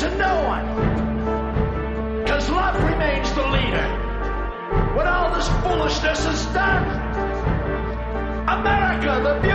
to no one. Because love remains the leader. When all this foolishness is done, America, the